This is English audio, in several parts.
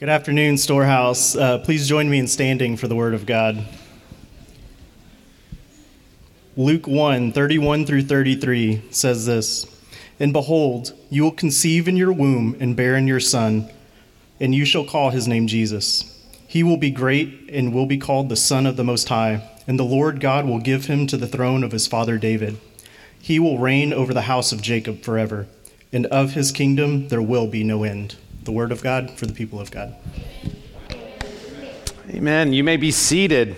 Good afternoon, Storehouse. Uh, please join me in standing for the Word of God. Luke 1 31 through 33 says this And behold, you will conceive in your womb and bear in your son, and you shall call his name Jesus. He will be great and will be called the Son of the Most High, and the Lord God will give him to the throne of his father David. He will reign over the house of Jacob forever, and of his kingdom there will be no end the word of God for the people of God. Amen. You may be seated.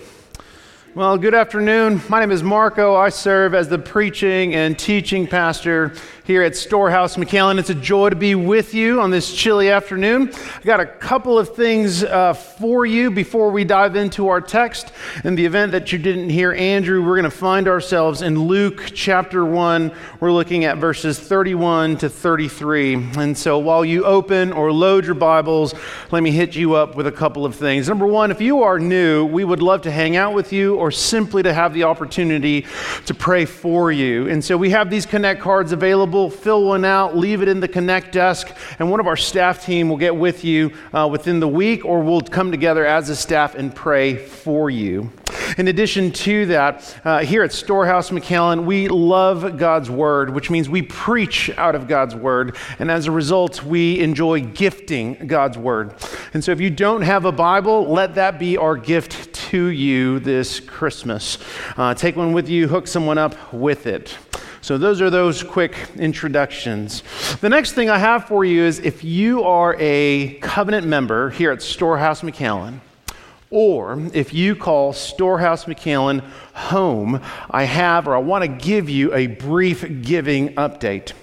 Well, good afternoon. My name is Marco. I serve as the preaching and teaching pastor here at Storehouse McAllen. It's a joy to be with you on this chilly afternoon. I've got a couple of things uh, for you before we dive into our text. In the event that you didn't hear Andrew, we're going to find ourselves in Luke chapter 1. We're looking at verses 31 to 33. And so while you open or load your Bibles, let me hit you up with a couple of things. Number one, if you are new, we would love to hang out with you or simply to have the opportunity to pray for you. And so we have these Connect cards available fill one out, leave it in the Connect desk, and one of our staff team will get with you uh, within the week, or we'll come together as a staff and pray for you. In addition to that, uh, here at Storehouse McAllen, we love God's Word, which means we preach out of God's Word. And as a result, we enjoy gifting God's Word. And so if you don't have a Bible, let that be our gift to you this Christmas. Uh, take one with you, hook someone up with it. So, those are those quick introductions. The next thing I have for you is if you are a covenant member here at Storehouse McAllen, or if you call Storehouse McAllen home, I have or I want to give you a brief giving update.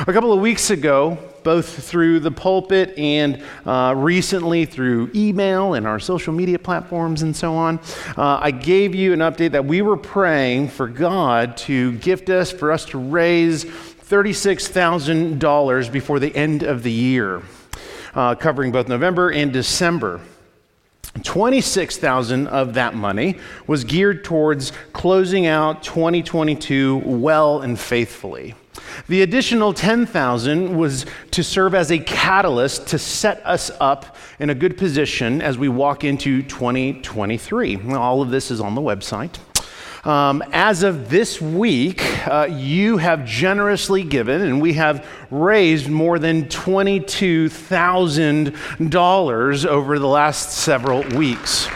A couple of weeks ago, both through the pulpit and uh, recently through email and our social media platforms and so on. Uh, I gave you an update that we were praying for God to gift us, for us to raise $36,000 before the end of the year, uh, covering both November and December. 26,000 of that money was geared towards closing out 2022 well and faithfully. The additional 10,000 was to serve as a catalyst to set us up in a good position as we walk into 2023. All of this is on the website. Um, as of this week, uh, you have generously given, and we have raised more than $22,000 over the last several weeks.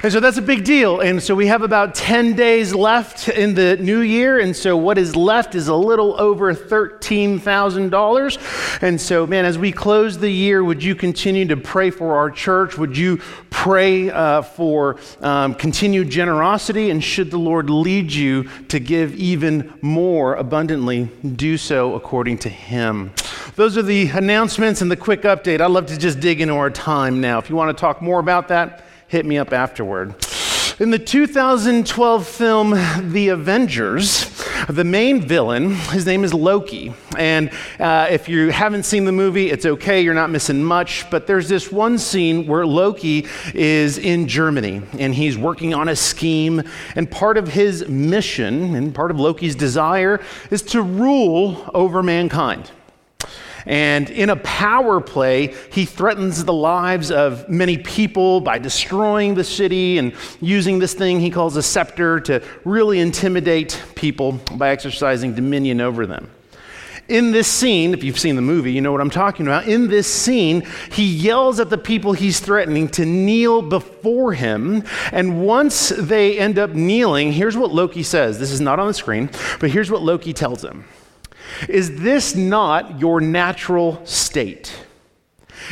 And so that's a big deal. And so we have about 10 days left in the new year. And so what is left is a little over $13,000. And so, man, as we close the year, would you continue to pray for our church? Would you pray uh, for um, continued generosity? And should the Lord lead you to give even more abundantly, do so according to Him. Those are the announcements and the quick update. I'd love to just dig into our time now. If you want to talk more about that, hit me up afterward. In the 2012 film The Avengers, the main villain, his name is Loki. And uh, if you haven't seen the movie, it's okay, you're not missing much. But there's this one scene where Loki is in Germany and he's working on a scheme. And part of his mission and part of Loki's desire is to rule over mankind. And in a power play, he threatens the lives of many people by destroying the city and using this thing he calls a scepter to really intimidate people by exercising dominion over them. In this scene, if you've seen the movie, you know what I'm talking about. In this scene, he yells at the people he's threatening to kneel before him. And once they end up kneeling, here's what Loki says. This is not on the screen, but here's what Loki tells them is this not your natural state?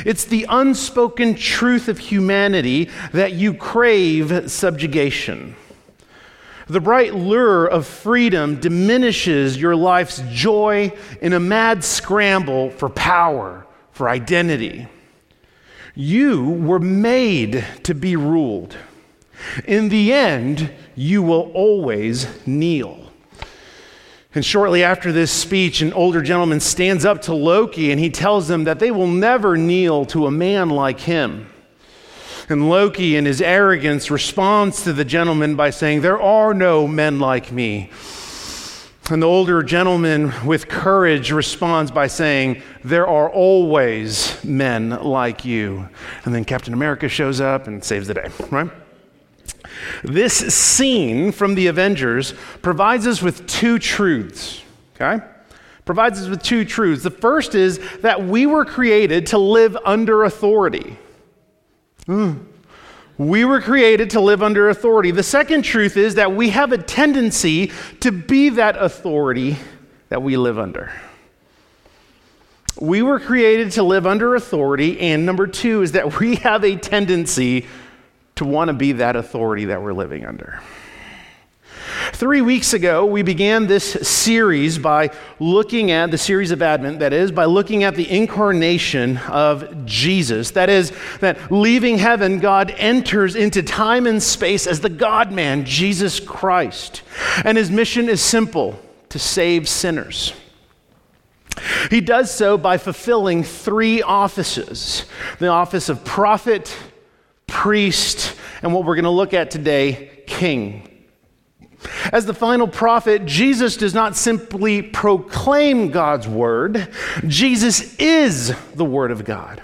It's the unspoken truth of humanity that you crave subjugation. The bright lure of freedom diminishes your life's joy in a mad scramble for power, for identity. You were made to be ruled. In the end, you will always kneel. And shortly after this speech, an older gentleman stands up to Loki and he tells them that they will never kneel to a man like him. And Loki, in his arrogance, responds to the gentleman by saying, There are no men like me. And the older gentleman with courage responds by saying, There are always men like you. And then Captain America shows up and saves the day, right? This scene from the Avengers provides us with two truths, okay? Provides us with two truths. The first is that we were created to live under authority. Mm. We were created to live under authority. The second truth is that we have a tendency to be that authority that we live under. We were created to live under authority, and number two is that we have a tendency to want to be that authority that we're living under. Three weeks ago, we began this series by looking at the series of Advent, that is, by looking at the incarnation of Jesus. That is, that leaving heaven, God enters into time and space as the God man, Jesus Christ. And his mission is simple to save sinners. He does so by fulfilling three offices the office of prophet, priest, and what we're going to look at today, king. As the final prophet, Jesus does not simply proclaim God's word, Jesus is the word of God.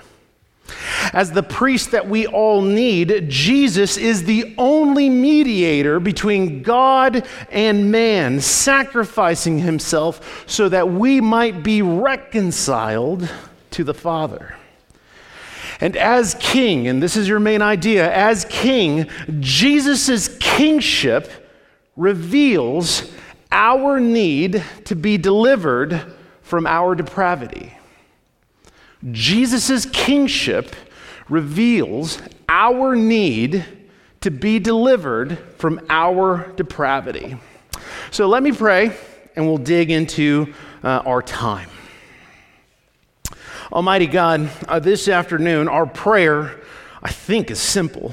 As the priest that we all need, Jesus is the only mediator between God and man, sacrificing himself so that we might be reconciled to the Father. And as king, and this is your main idea, as king, Jesus' kingship reveals our need to be delivered from our depravity. Jesus' kingship reveals our need to be delivered from our depravity. So let me pray, and we'll dig into uh, our time. Almighty God, uh, this afternoon, our prayer, I think, is simple,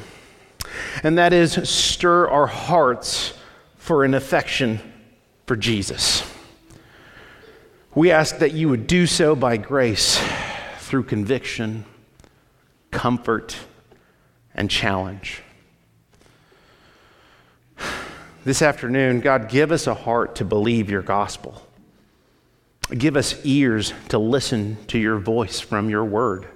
and that is stir our hearts for an affection for Jesus. We ask that you would do so by grace through conviction, comfort, and challenge. This afternoon, God, give us a heart to believe your gospel. Give us ears to listen to your voice from your word.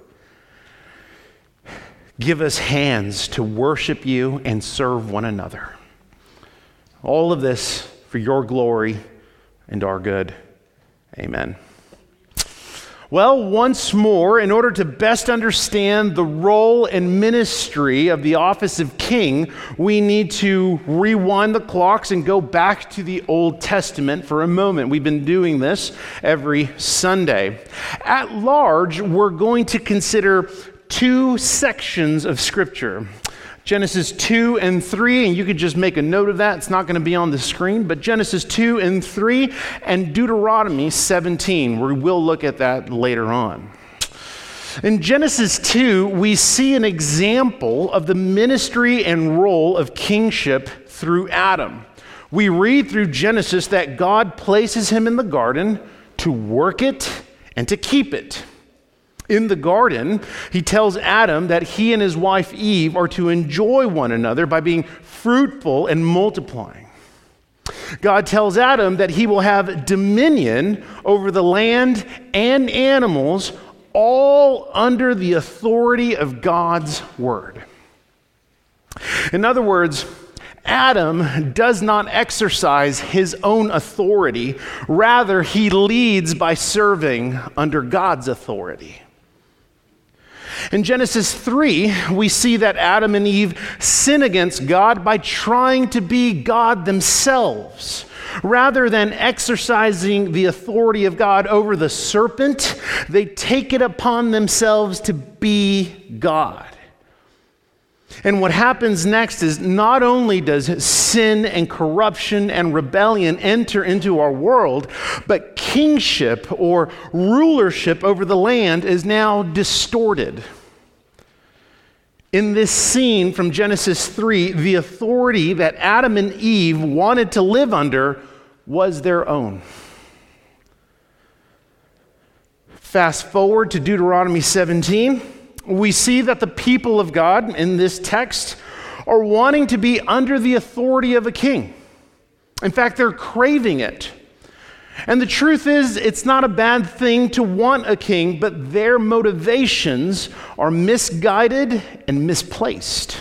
Give us hands to worship you and serve one another. All of this for your glory and our good. Amen. Well, once more, in order to best understand the role and ministry of the office of king, we need to rewind the clocks and go back to the Old Testament for a moment. We've been doing this every Sunday. At large, we're going to consider two sections of Scripture. Genesis 2 and 3, and you could just make a note of that. It's not going to be on the screen, but Genesis 2 and 3 and Deuteronomy 17. We will look at that later on. In Genesis 2, we see an example of the ministry and role of kingship through Adam. We read through Genesis that God places him in the garden to work it and to keep it. In the garden, he tells Adam that he and his wife Eve are to enjoy one another by being fruitful and multiplying. God tells Adam that he will have dominion over the land and animals, all under the authority of God's word. In other words, Adam does not exercise his own authority, rather, he leads by serving under God's authority. In Genesis 3, we see that Adam and Eve sin against God by trying to be God themselves. Rather than exercising the authority of God over the serpent, they take it upon themselves to be God. And what happens next is not only does sin and corruption and rebellion enter into our world, but kingship or rulership over the land is now distorted. In this scene from Genesis 3, the authority that Adam and Eve wanted to live under was their own. Fast forward to Deuteronomy 17 we see that the people of God in this text are wanting to be under the authority of a king. In fact, they're craving it. And the truth is, it's not a bad thing to want a king, but their motivations are misguided and misplaced.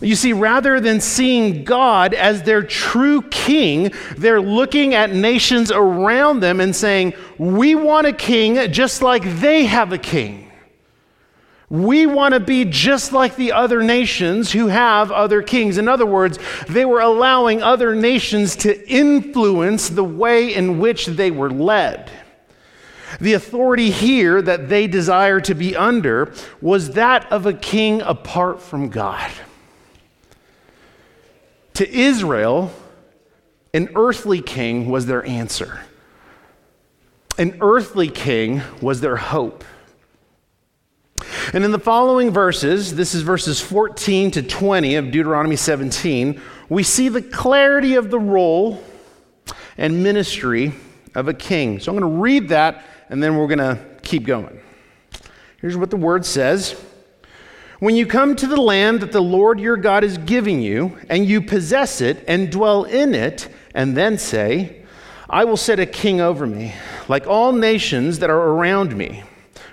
You see, rather than seeing God as their true king, they're looking at nations around them and saying, We want a king just like they have a king. We want to be just like the other nations who have other kings. In other words, they were allowing other nations to influence the way in which they were led. The authority here that they desire to be under was that of a king apart from God. To Israel, an earthly king was their answer, an earthly king was their hope. And in the following verses, this is verses 14 to 20 of Deuteronomy 17, we see the clarity of the role and ministry of a king. So I'm going to read that and then we're going to keep going. Here's what the word says When you come to the land that the Lord your God is giving you, and you possess it and dwell in it, and then say, I will set a king over me, like all nations that are around me.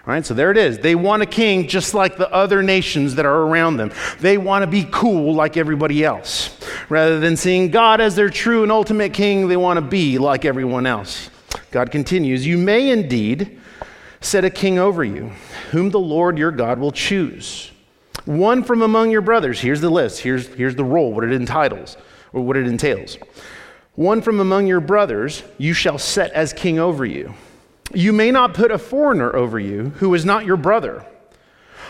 Right, so there it is. They want a king just like the other nations that are around them. They want to be cool like everybody else. Rather than seeing God as their true and ultimate king, they want to be like everyone else. God continues, You may indeed set a king over you, whom the Lord your God will choose. One from among your brothers. Here's the list. Here's, here's the role, what it entitles, or what it entails. One from among your brothers you shall set as king over you. You may not put a foreigner over you who is not your brother.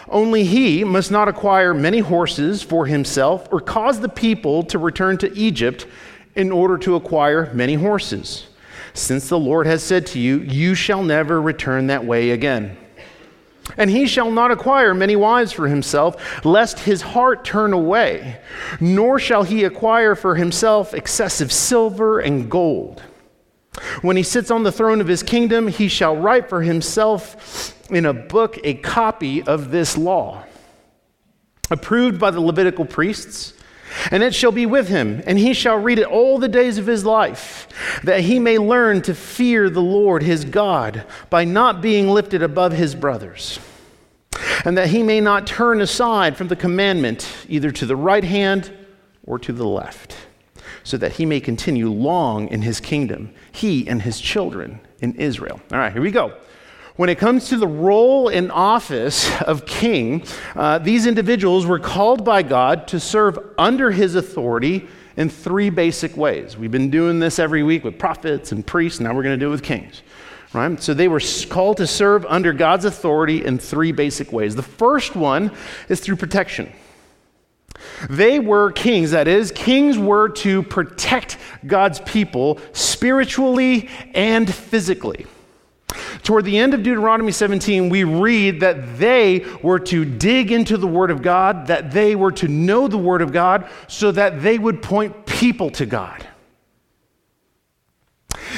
Only he must not acquire many horses for himself or cause the people to return to Egypt in order to acquire many horses. Since the Lord has said to you, You shall never return that way again. And he shall not acquire many wives for himself, lest his heart turn away, nor shall he acquire for himself excessive silver and gold. When he sits on the throne of his kingdom, he shall write for himself in a book a copy of this law, approved by the Levitical priests. And it shall be with him, and he shall read it all the days of his life, that he may learn to fear the Lord his God by not being lifted above his brothers, and that he may not turn aside from the commandment either to the right hand or to the left so that he may continue long in his kingdom, he and his children in Israel. All right, here we go. When it comes to the role and office of king, uh, these individuals were called by God to serve under his authority in three basic ways. We've been doing this every week with prophets and priests, now we're going to do it with kings. Right? So they were called to serve under God's authority in three basic ways. The first one is through protection. They were kings, that is, kings were to protect God's people spiritually and physically. Toward the end of Deuteronomy 17, we read that they were to dig into the Word of God, that they were to know the Word of God, so that they would point people to God.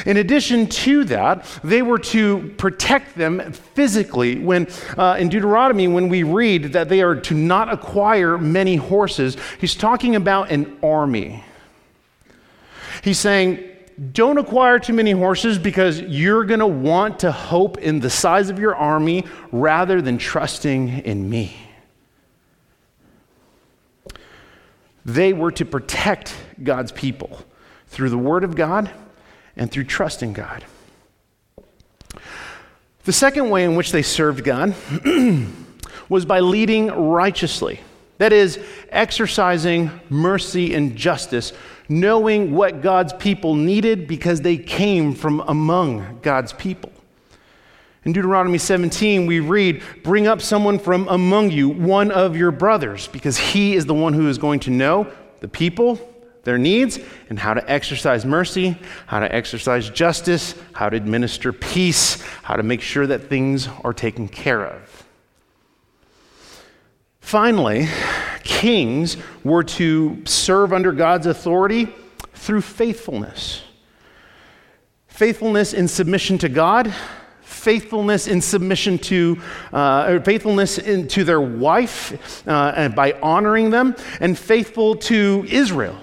In addition to that, they were to protect them physically. When uh, in Deuteronomy, when we read that they are to not acquire many horses, he's talking about an army. He's saying, don't acquire too many horses because you're going to want to hope in the size of your army rather than trusting in me. They were to protect God's people through the Word of God and through trusting God. The second way in which they served God was by leading righteously. That is, exercising mercy and justice, knowing what God's people needed because they came from among God's people. In Deuteronomy 17, we read, Bring up someone from among you, one of your brothers, because he is the one who is going to know the people their needs and how to exercise mercy, how to exercise justice, how to administer peace, how to make sure that things are taken care of. Finally, kings were to serve under God's authority through faithfulness. Faithfulness in submission to God, faithfulness in submission to, uh, faithfulness in, to their wife uh, by honoring them, and faithful to Israel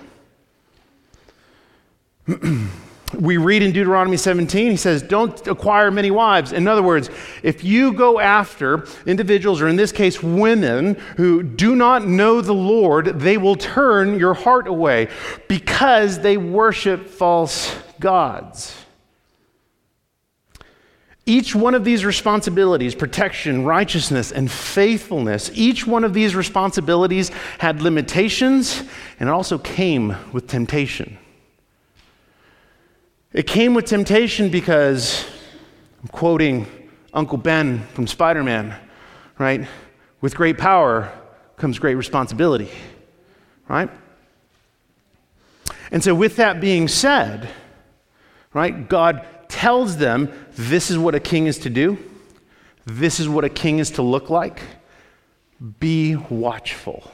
we read in Deuteronomy 17, he says, Don't acquire many wives. In other words, if you go after individuals, or in this case, women, who do not know the Lord, they will turn your heart away because they worship false gods. Each one of these responsibilities protection, righteousness, and faithfulness each one of these responsibilities had limitations and it also came with temptation. It came with temptation because, I'm quoting Uncle Ben from Spider Man, right? With great power comes great responsibility, right? And so, with that being said, right, God tells them this is what a king is to do, this is what a king is to look like. Be watchful.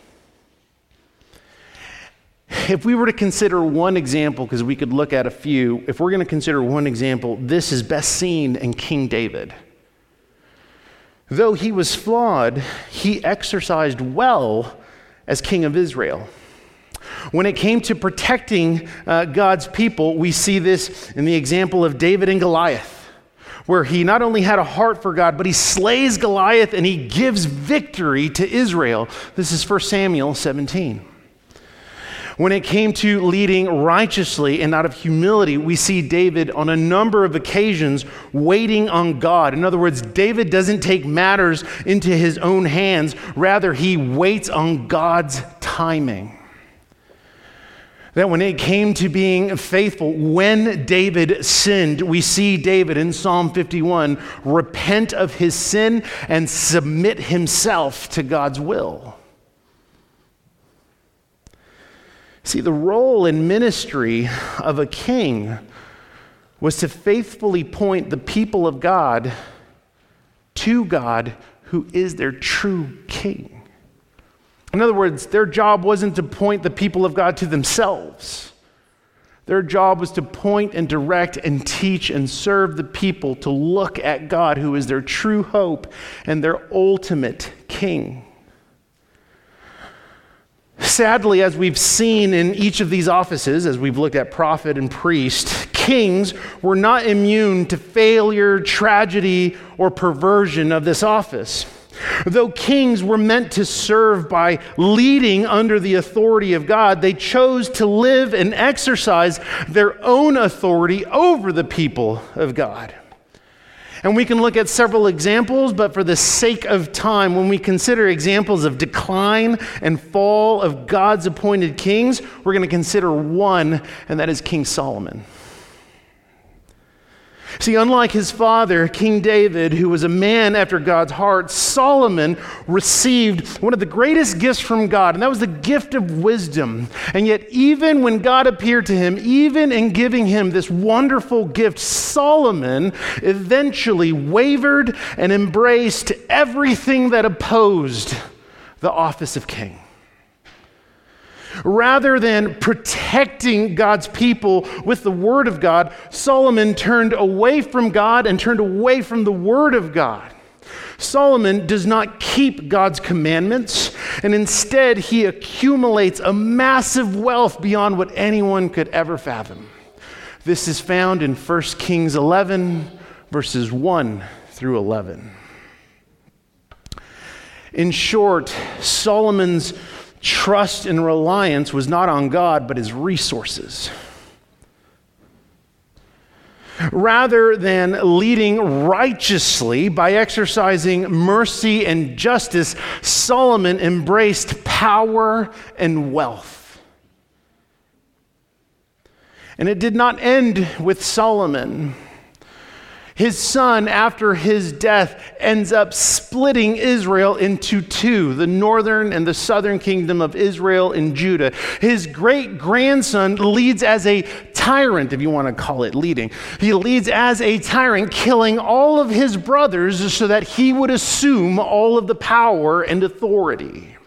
If we were to consider one example, because we could look at a few, if we're going to consider one example, this is best seen in King David. Though he was flawed, he exercised well as king of Israel. When it came to protecting uh, God's people, we see this in the example of David and Goliath, where he not only had a heart for God, but he slays Goliath and he gives victory to Israel. This is 1 Samuel 17. When it came to leading righteously and out of humility, we see David on a number of occasions waiting on God. In other words, David doesn't take matters into his own hands, rather, he waits on God's timing. That when it came to being faithful, when David sinned, we see David in Psalm 51 repent of his sin and submit himself to God's will. See, the role and ministry of a king was to faithfully point the people of God to God, who is their true king. In other words, their job wasn't to point the people of God to themselves. Their job was to point and direct and teach and serve the people to look at God, who is their true hope and their ultimate king. Sadly, as we've seen in each of these offices, as we've looked at prophet and priest, kings were not immune to failure, tragedy, or perversion of this office. Though kings were meant to serve by leading under the authority of God, they chose to live and exercise their own authority over the people of God. And we can look at several examples, but for the sake of time, when we consider examples of decline and fall of God's appointed kings, we're going to consider one, and that is King Solomon. See, unlike his father, King David, who was a man after God's heart, Solomon received one of the greatest gifts from God, and that was the gift of wisdom. And yet, even when God appeared to him, even in giving him this wonderful gift, Solomon eventually wavered and embraced everything that opposed the office of king. Rather than protecting God's people with the Word of God, Solomon turned away from God and turned away from the Word of God. Solomon does not keep God's commandments, and instead he accumulates a massive wealth beyond what anyone could ever fathom. This is found in 1 Kings 11, verses 1 through 11. In short, Solomon's trust and reliance was not on God, but his resources. Rather than leading righteously by exercising mercy and justice, Solomon embraced power and wealth. And it did not end with Solomon. His son, after his death, ends up splitting Israel into two the northern and the southern kingdom of Israel and Judah. His great grandson leads as a tyrant, if you want to call it leading. He leads as a tyrant, killing all of his brothers so that he would assume all of the power and authority.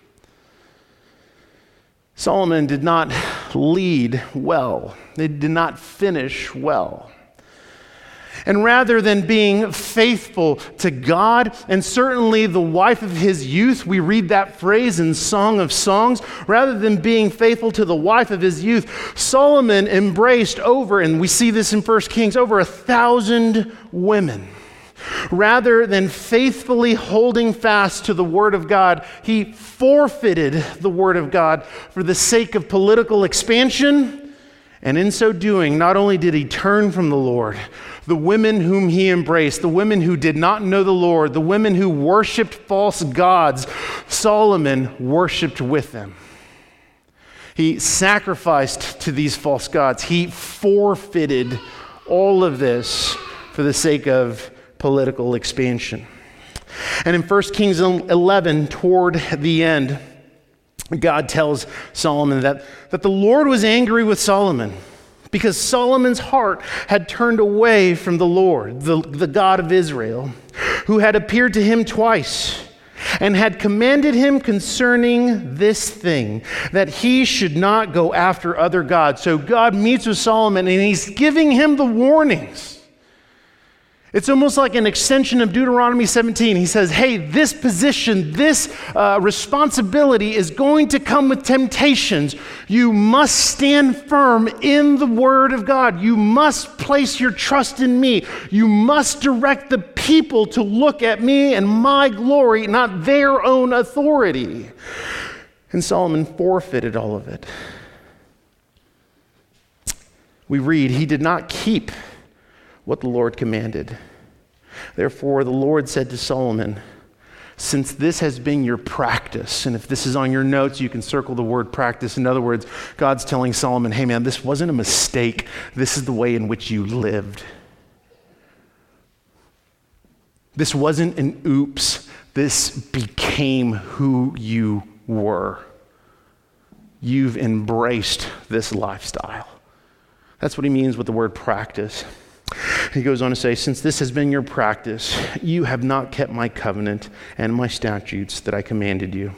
Solomon did not lead well, he did not finish well. And rather than being faithful to God, and certainly the wife of his youth, we read that phrase in Song of Songs, rather than being faithful to the wife of his youth, Solomon embraced over, and we see this in 1 Kings, over a thousand women. Rather than faithfully holding fast to the Word of God, he forfeited the Word of God for the sake of political expansion. And in so doing, not only did he turn from the Lord, the women whom he embraced, the women who did not know the Lord, the women who worshiped false gods, Solomon worshiped with them. He sacrificed to these false gods. He forfeited all of this for the sake of political expansion. And in 1 Kings 11, toward the end, God tells Solomon that, that the Lord was angry with Solomon because Solomon's heart had turned away from the Lord, the, the God of Israel, who had appeared to him twice and had commanded him concerning this thing, that he should not go after other gods. So God meets with Solomon and he's giving him the warnings. It's almost like an extension of Deuteronomy 17. He says, Hey, this position, this uh, responsibility is going to come with temptations. You must stand firm in the Word of God. You must place your trust in me. You must direct the people to look at me and my glory, not their own authority. And Solomon forfeited all of it. We read, He did not keep what the Lord commanded. Therefore, the Lord said to Solomon, since this has been your practice, and if this is on your notes, you can circle the word practice. In other words, God's telling Solomon, hey man, this wasn't a mistake. This is the way in which you lived. This wasn't an oops. This became who you were. You've embraced this lifestyle. That's what he means with the word practice. He goes on to say, Since this has been your practice, you have not kept my covenant and my statutes that I commanded you.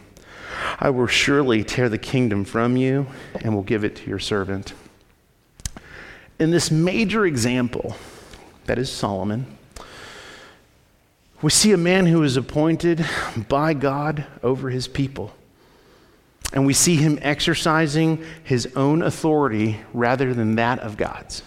I will surely tear the kingdom from you and will give it to your servant. In this major example, that is Solomon, we see a man who is appointed by God over his people. And we see him exercising his own authority rather than that of God's.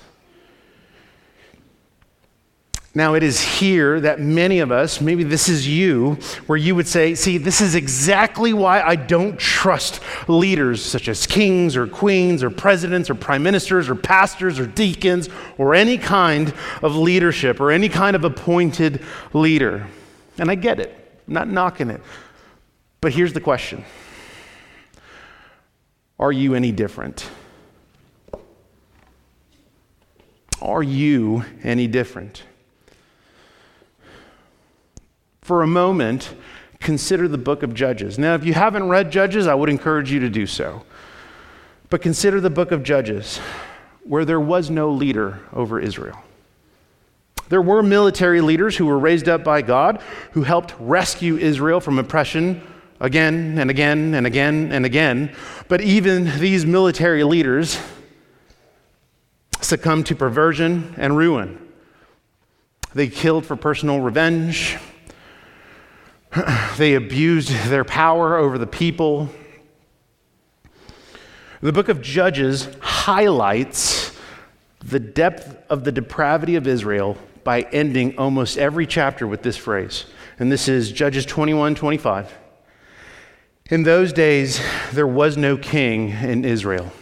Now, it is here that many of us, maybe this is you, where you would say, See, this is exactly why I don't trust leaders such as kings or queens or presidents or prime ministers or pastors or deacons or any kind of leadership or any kind of appointed leader. And I get it, I'm not knocking it. But here's the question Are you any different? Are you any different? For a moment, consider the book of Judges. Now, if you haven't read Judges, I would encourage you to do so. But consider the book of Judges, where there was no leader over Israel. There were military leaders who were raised up by God who helped rescue Israel from oppression again and again and again and again. But even these military leaders succumbed to perversion and ruin. They killed for personal revenge. they abused their power over the people. The book of Judges highlights the depth of the depravity of Israel by ending almost every chapter with this phrase. And this is Judges 21 25. In those days, there was no king in Israel.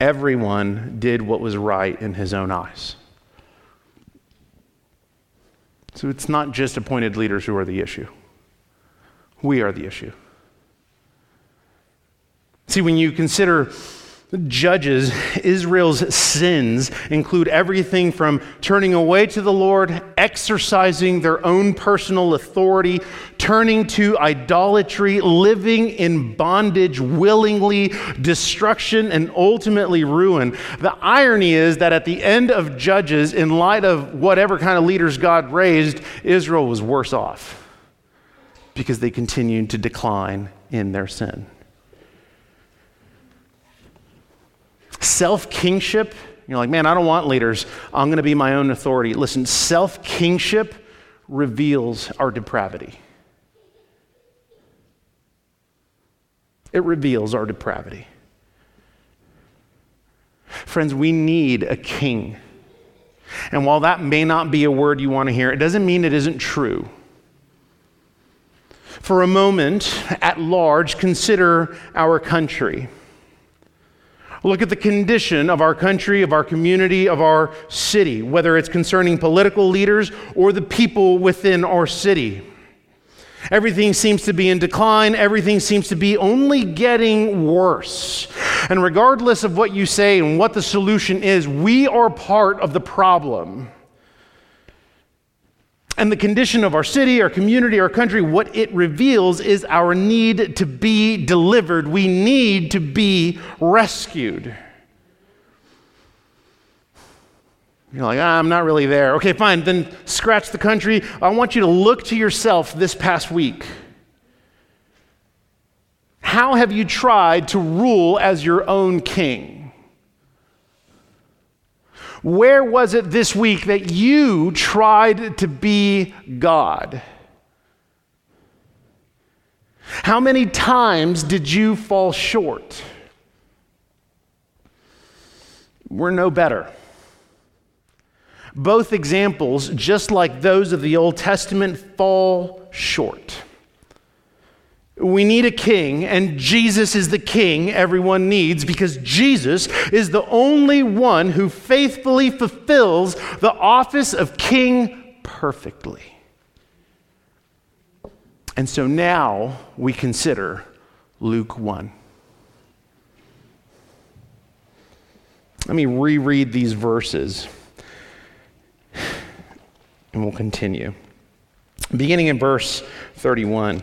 Everyone did what was right in his own eyes. So it's not just appointed leaders who are the issue, we are the issue. See, when you consider Judges, Israel's sins include everything from turning away to the Lord, exercising their own personal authority, turning to idolatry, living in bondage willingly, destruction, and ultimately ruin. The irony is that at the end of Judges, in light of whatever kind of leaders God raised, Israel was worse off because they continued to decline in their sin. Self kingship You're like, man, I don't want leaders. I'm going to be my own authority. Listen, self kingship reveals our depravity. It reveals our depravity. Friends, we need a king. And while that may not be a word you want to hear, it doesn't mean it isn't true. For a moment, at large, consider our country. Look at the condition of our country, of our community, of our city, whether it's concerning political leaders or the people within our city. Everything seems to be in decline. Everything seems to be only getting worse. And regardless of what you say and what the solution is, we are part of the problem. And the condition of our city, our community, our country, what it reveals is our need to be delivered. We need to be rescued. You're like, ah, I'm not really there. Okay, fine. Then scratch the country. I want you to look to yourself this past week. How have you tried to rule as your own king? Where was it this week that you tried to be God? How many times did you fall short? We're no better. Both examples, just like those of the Old Testament, fall short. We need a king, and Jesus is the king everyone needs because Jesus is the only one who faithfully fulfills the office of king perfectly. And so now we consider Luke 1. Let me reread these verses and we'll continue. Beginning in verse 31.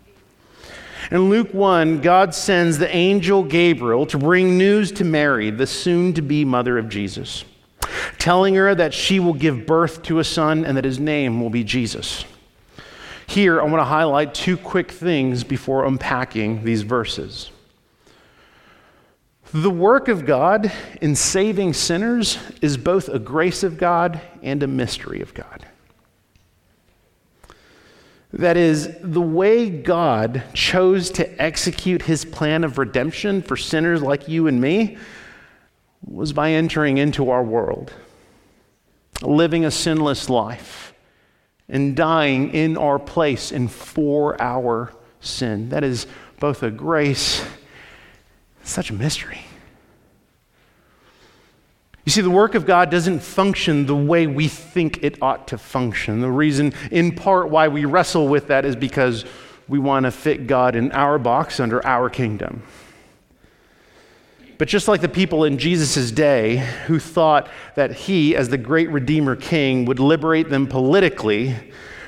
In Luke 1, God sends the angel Gabriel to bring news to Mary, the soon to be mother of Jesus, telling her that she will give birth to a son and that his name will be Jesus. Here, I want to highlight two quick things before unpacking these verses. The work of God in saving sinners is both a grace of God and a mystery of God. That is, the way God chose to execute his plan of redemption for sinners like you and me was by entering into our world, living a sinless life, and dying in our place and for our sin. That is both a grace, such a mystery. You see, the work of God doesn't function the way we think it ought to function. The reason, in part, why we wrestle with that is because we want to fit God in our box under our kingdom. But just like the people in Jesus' day who thought that he, as the great Redeemer King, would liberate them politically,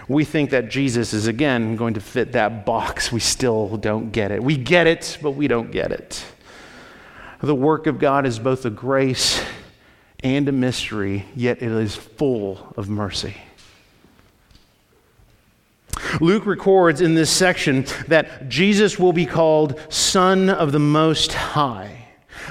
we think that Jesus is again going to fit that box. We still don't get it. We get it, but we don't get it. The work of God is both a grace and a mystery, yet it is full of mercy. Luke records in this section that Jesus will be called Son of the Most High.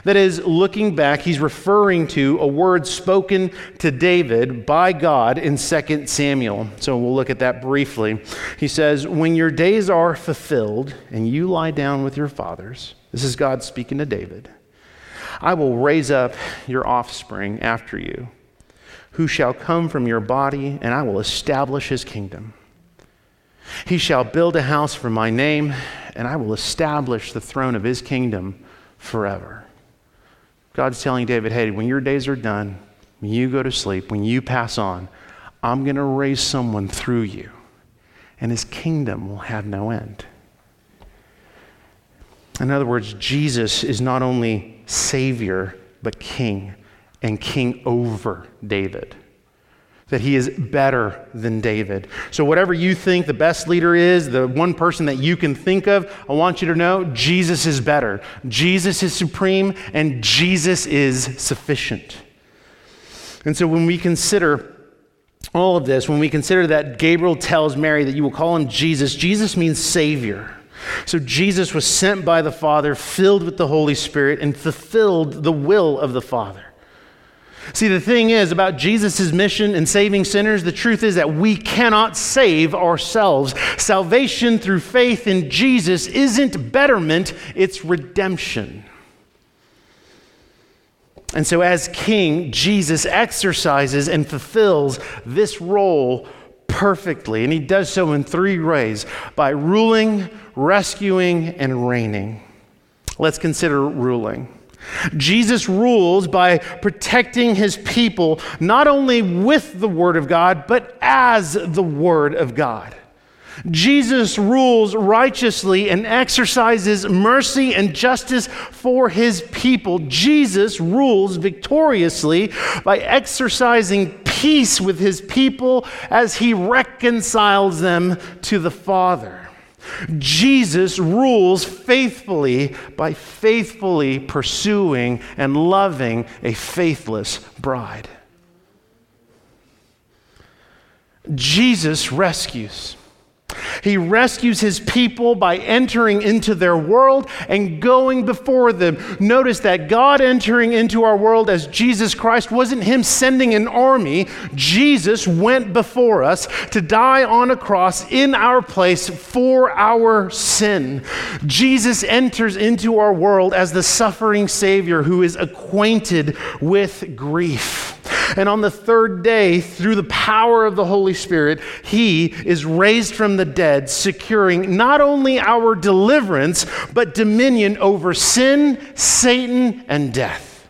That is, looking back, he's referring to a word spoken to David by God in 2 Samuel. So we'll look at that briefly. He says, When your days are fulfilled and you lie down with your fathers, this is God speaking to David I will raise up your offspring after you, who shall come from your body, and I will establish his kingdom. He shall build a house for my name, and I will establish the throne of his kingdom forever. God's telling David, hey, when your days are done, when you go to sleep, when you pass on, I'm going to raise someone through you, and his kingdom will have no end. In other words, Jesus is not only Savior, but King, and King over David. that he is better than David. So, whatever you think the best leader is, the one person that you can think of, I want you to know Jesus is better. Jesus is supreme, and Jesus is sufficient. And so, when we consider all of this, when we consider that Gabriel tells Mary that you will call him Jesus, Jesus means Savior. So Jesus was sent by the Father, filled with the Holy Spirit, and fulfilled the will of the Father. See, the thing is about Jesus' mission in saving sinners, the truth is that we cannot save ourselves. Salvation through faith in Jesus isn't betterment, it's redemption. And so, as king, Jesus exercises and fulfills this role perfectly. And he does so in three ways by ruling, rescuing, and reigning. Let's consider ruling. Jesus rules by protecting his people not only with the Word of God, but as the Word of God. Jesus rules righteously and exercises mercy and justice for his people. Jesus rules victoriously by exercising peace with his people as he reconciles them to the Father. Jesus rules faithfully by faithfully pursuing and loving a faithless bride. Jesus rescues. He rescues his people by entering into their world and going before them. Notice that God entering into our world as Jesus Christ wasn't him sending an army. Jesus went before us to die on a cross in our place for our sin. Jesus enters into our world as the suffering Savior who is acquainted with grief. And on the third day, through the power of the Holy Spirit, he is raised from the dead, securing not only our deliverance, but dominion over sin, Satan, and death.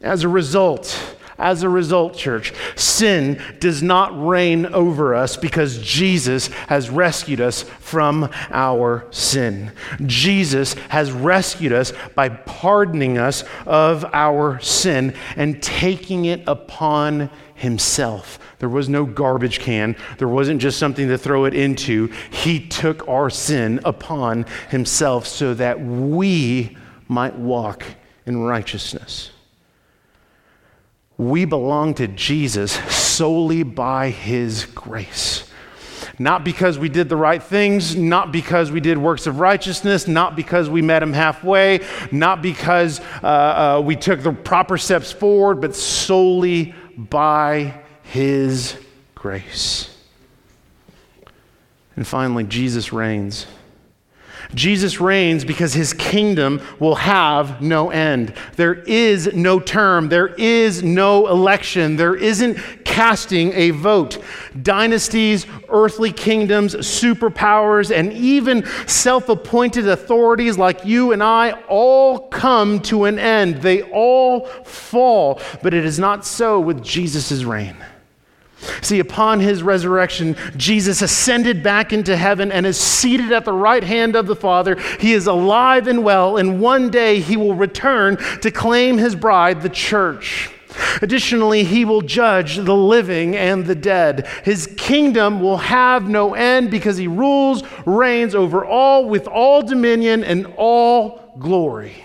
As a result, as a result, church, sin does not reign over us because Jesus has rescued us from our sin. Jesus has rescued us by pardoning us of our sin and taking it upon himself. There was no garbage can. There wasn't just something to throw it into. He took our sin upon himself so that we might walk in righteousness. We belong to Jesus solely by his grace. Not because we did the right things, not because we did works of righteousness, not because we met him halfway, not because uh, uh, we took the proper steps forward, but solely by his grace. And finally, Jesus reigns. Jesus reigns because his kingdom will have no end. There is no term, there is no election, there isn't casting a vote. Dynasties, earthly kingdoms, superpowers, and even self appointed authorities like you and I all come to an end. They all fall, but it is not so with Jesus' reign. See, upon his resurrection, Jesus ascended back into heaven and is seated at the right hand of the Father. He is alive and well, and one day he will return to claim his bride, the church. Additionally, he will judge the living and the dead. His kingdom will have no end because he rules, reigns over all with all dominion and all glory.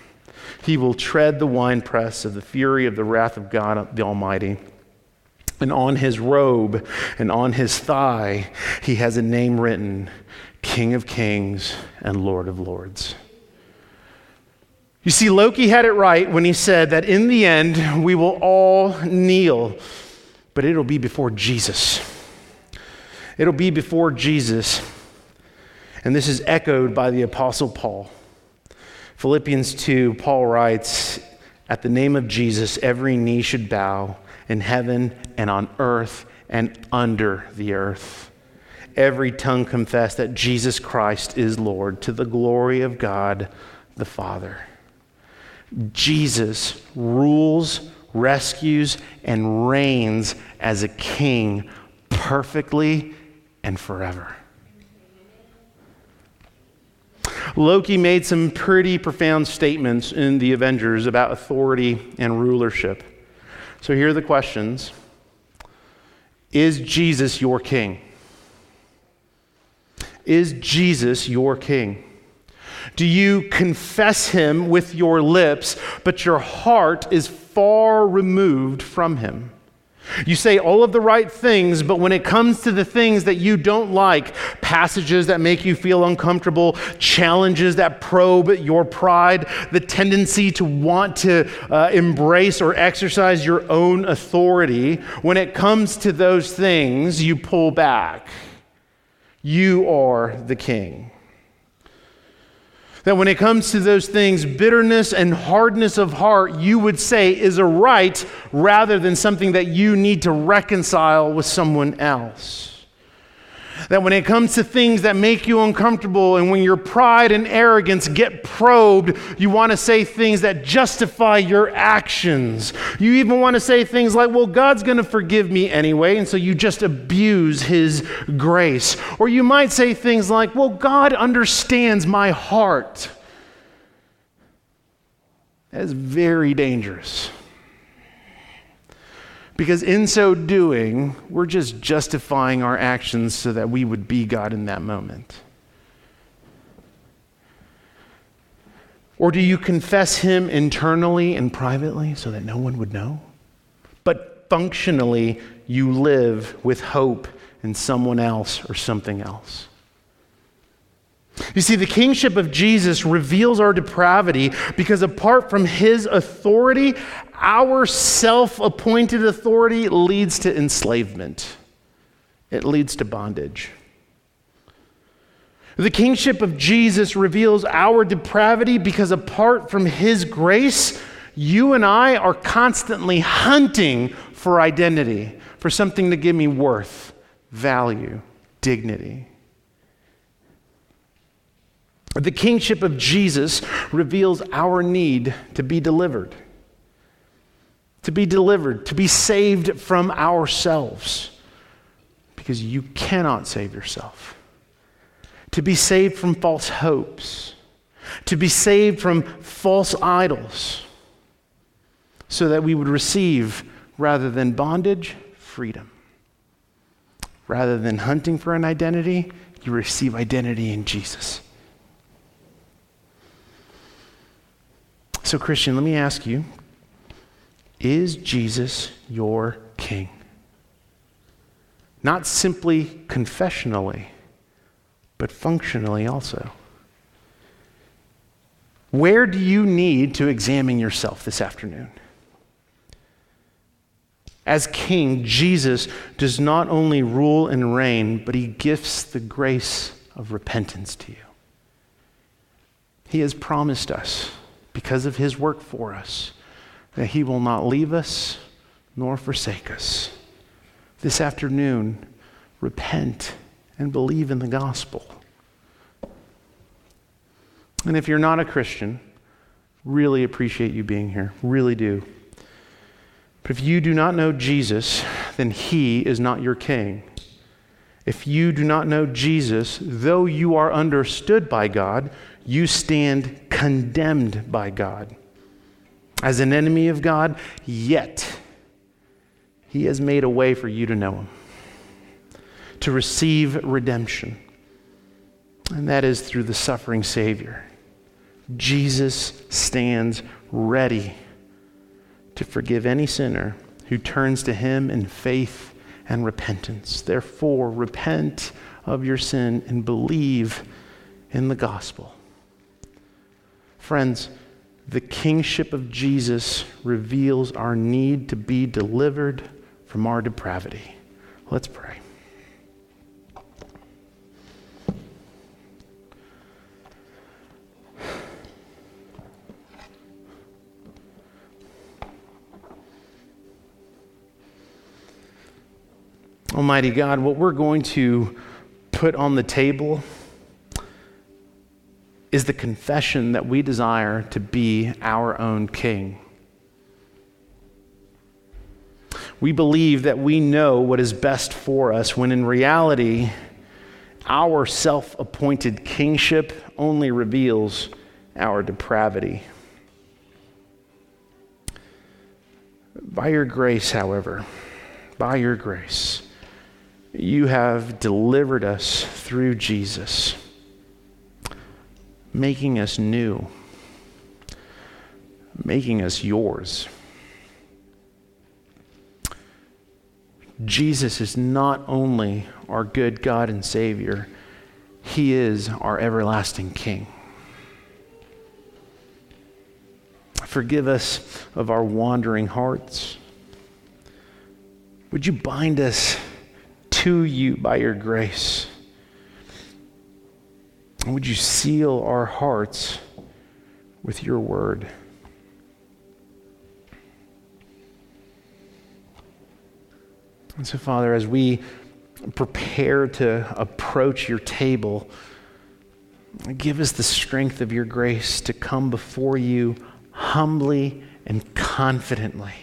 He will tread the winepress of the fury of the wrath of God the Almighty. And on his robe and on his thigh, he has a name written King of Kings and Lord of Lords. You see, Loki had it right when he said that in the end we will all kneel, but it'll be before Jesus. It'll be before Jesus. And this is echoed by the Apostle Paul. Philippians 2, Paul writes, At the name of Jesus, every knee should bow in heaven and on earth and under the earth. Every tongue confess that Jesus Christ is Lord to the glory of God the Father. Jesus rules, rescues, and reigns as a king perfectly and forever. Loki made some pretty profound statements in the Avengers about authority and rulership. So here are the questions Is Jesus your king? Is Jesus your king? Do you confess him with your lips, but your heart is far removed from him? You say all of the right things, but when it comes to the things that you don't like, passages that make you feel uncomfortable, challenges that probe your pride, the tendency to want to uh, embrace or exercise your own authority, when it comes to those things, you pull back. You are the king. That when it comes to those things, bitterness and hardness of heart, you would say is a right rather than something that you need to reconcile with someone else. That when it comes to things that make you uncomfortable and when your pride and arrogance get probed, you want to say things that justify your actions. You even want to say things like, well, God's going to forgive me anyway, and so you just abuse his grace. Or you might say things like, well, God understands my heart. That is very dangerous. Because in so doing, we're just justifying our actions so that we would be God in that moment. Or do you confess Him internally and privately so that no one would know? But functionally, you live with hope in someone else or something else. You see, the kingship of Jesus reveals our depravity because apart from his authority, our self appointed authority leads to enslavement, it leads to bondage. The kingship of Jesus reveals our depravity because apart from his grace, you and I are constantly hunting for identity, for something to give me worth, value, dignity. The kingship of Jesus reveals our need to be delivered, to be delivered, to be saved from ourselves, because you cannot save yourself, to be saved from false hopes, to be saved from false idols, so that we would receive, rather than bondage, freedom. Rather than hunting for an identity, you receive identity in Jesus. So, Christian, let me ask you is Jesus your king? Not simply confessionally, but functionally also. Where do you need to examine yourself this afternoon? As king, Jesus does not only rule and reign, but he gifts the grace of repentance to you. He has promised us because of his work for us, that he will not leave us nor forsake us. This afternoon, repent and believe in the gospel. And if you're not a Christian, really appreciate you being here. Really do. But if you do not know Jesus, then he is not your king. If you do not know Jesus, though you are understood by God, you stand condemned by God. As an enemy of God, yet He has made a way for you to know Him, to receive redemption. And that is through the suffering Savior. Jesus stands ready to forgive any sinner who turns to Him in faith and repentance. Therefore, repent of your sin and believe in the gospel. Friends, the kingship of Jesus reveals our need to be delivered from our depravity. Let's pray. Almighty God, what we're going to put on the table is the confession that we desire to be our own king. We believe that we know what is best for us when in reality, our self appointed kingship only reveals our depravity. By your grace, however, by your grace, you have delivered us through Jesus, making us new, making us yours. Jesus is not only our good God and Savior, He is our everlasting King. Forgive us of our wandering hearts. Would you bind us to you by your grace? And would you seal our hearts with your word? And so, Father, as we prepare to approach your table, give us the strength of your grace to come before you humbly and confidently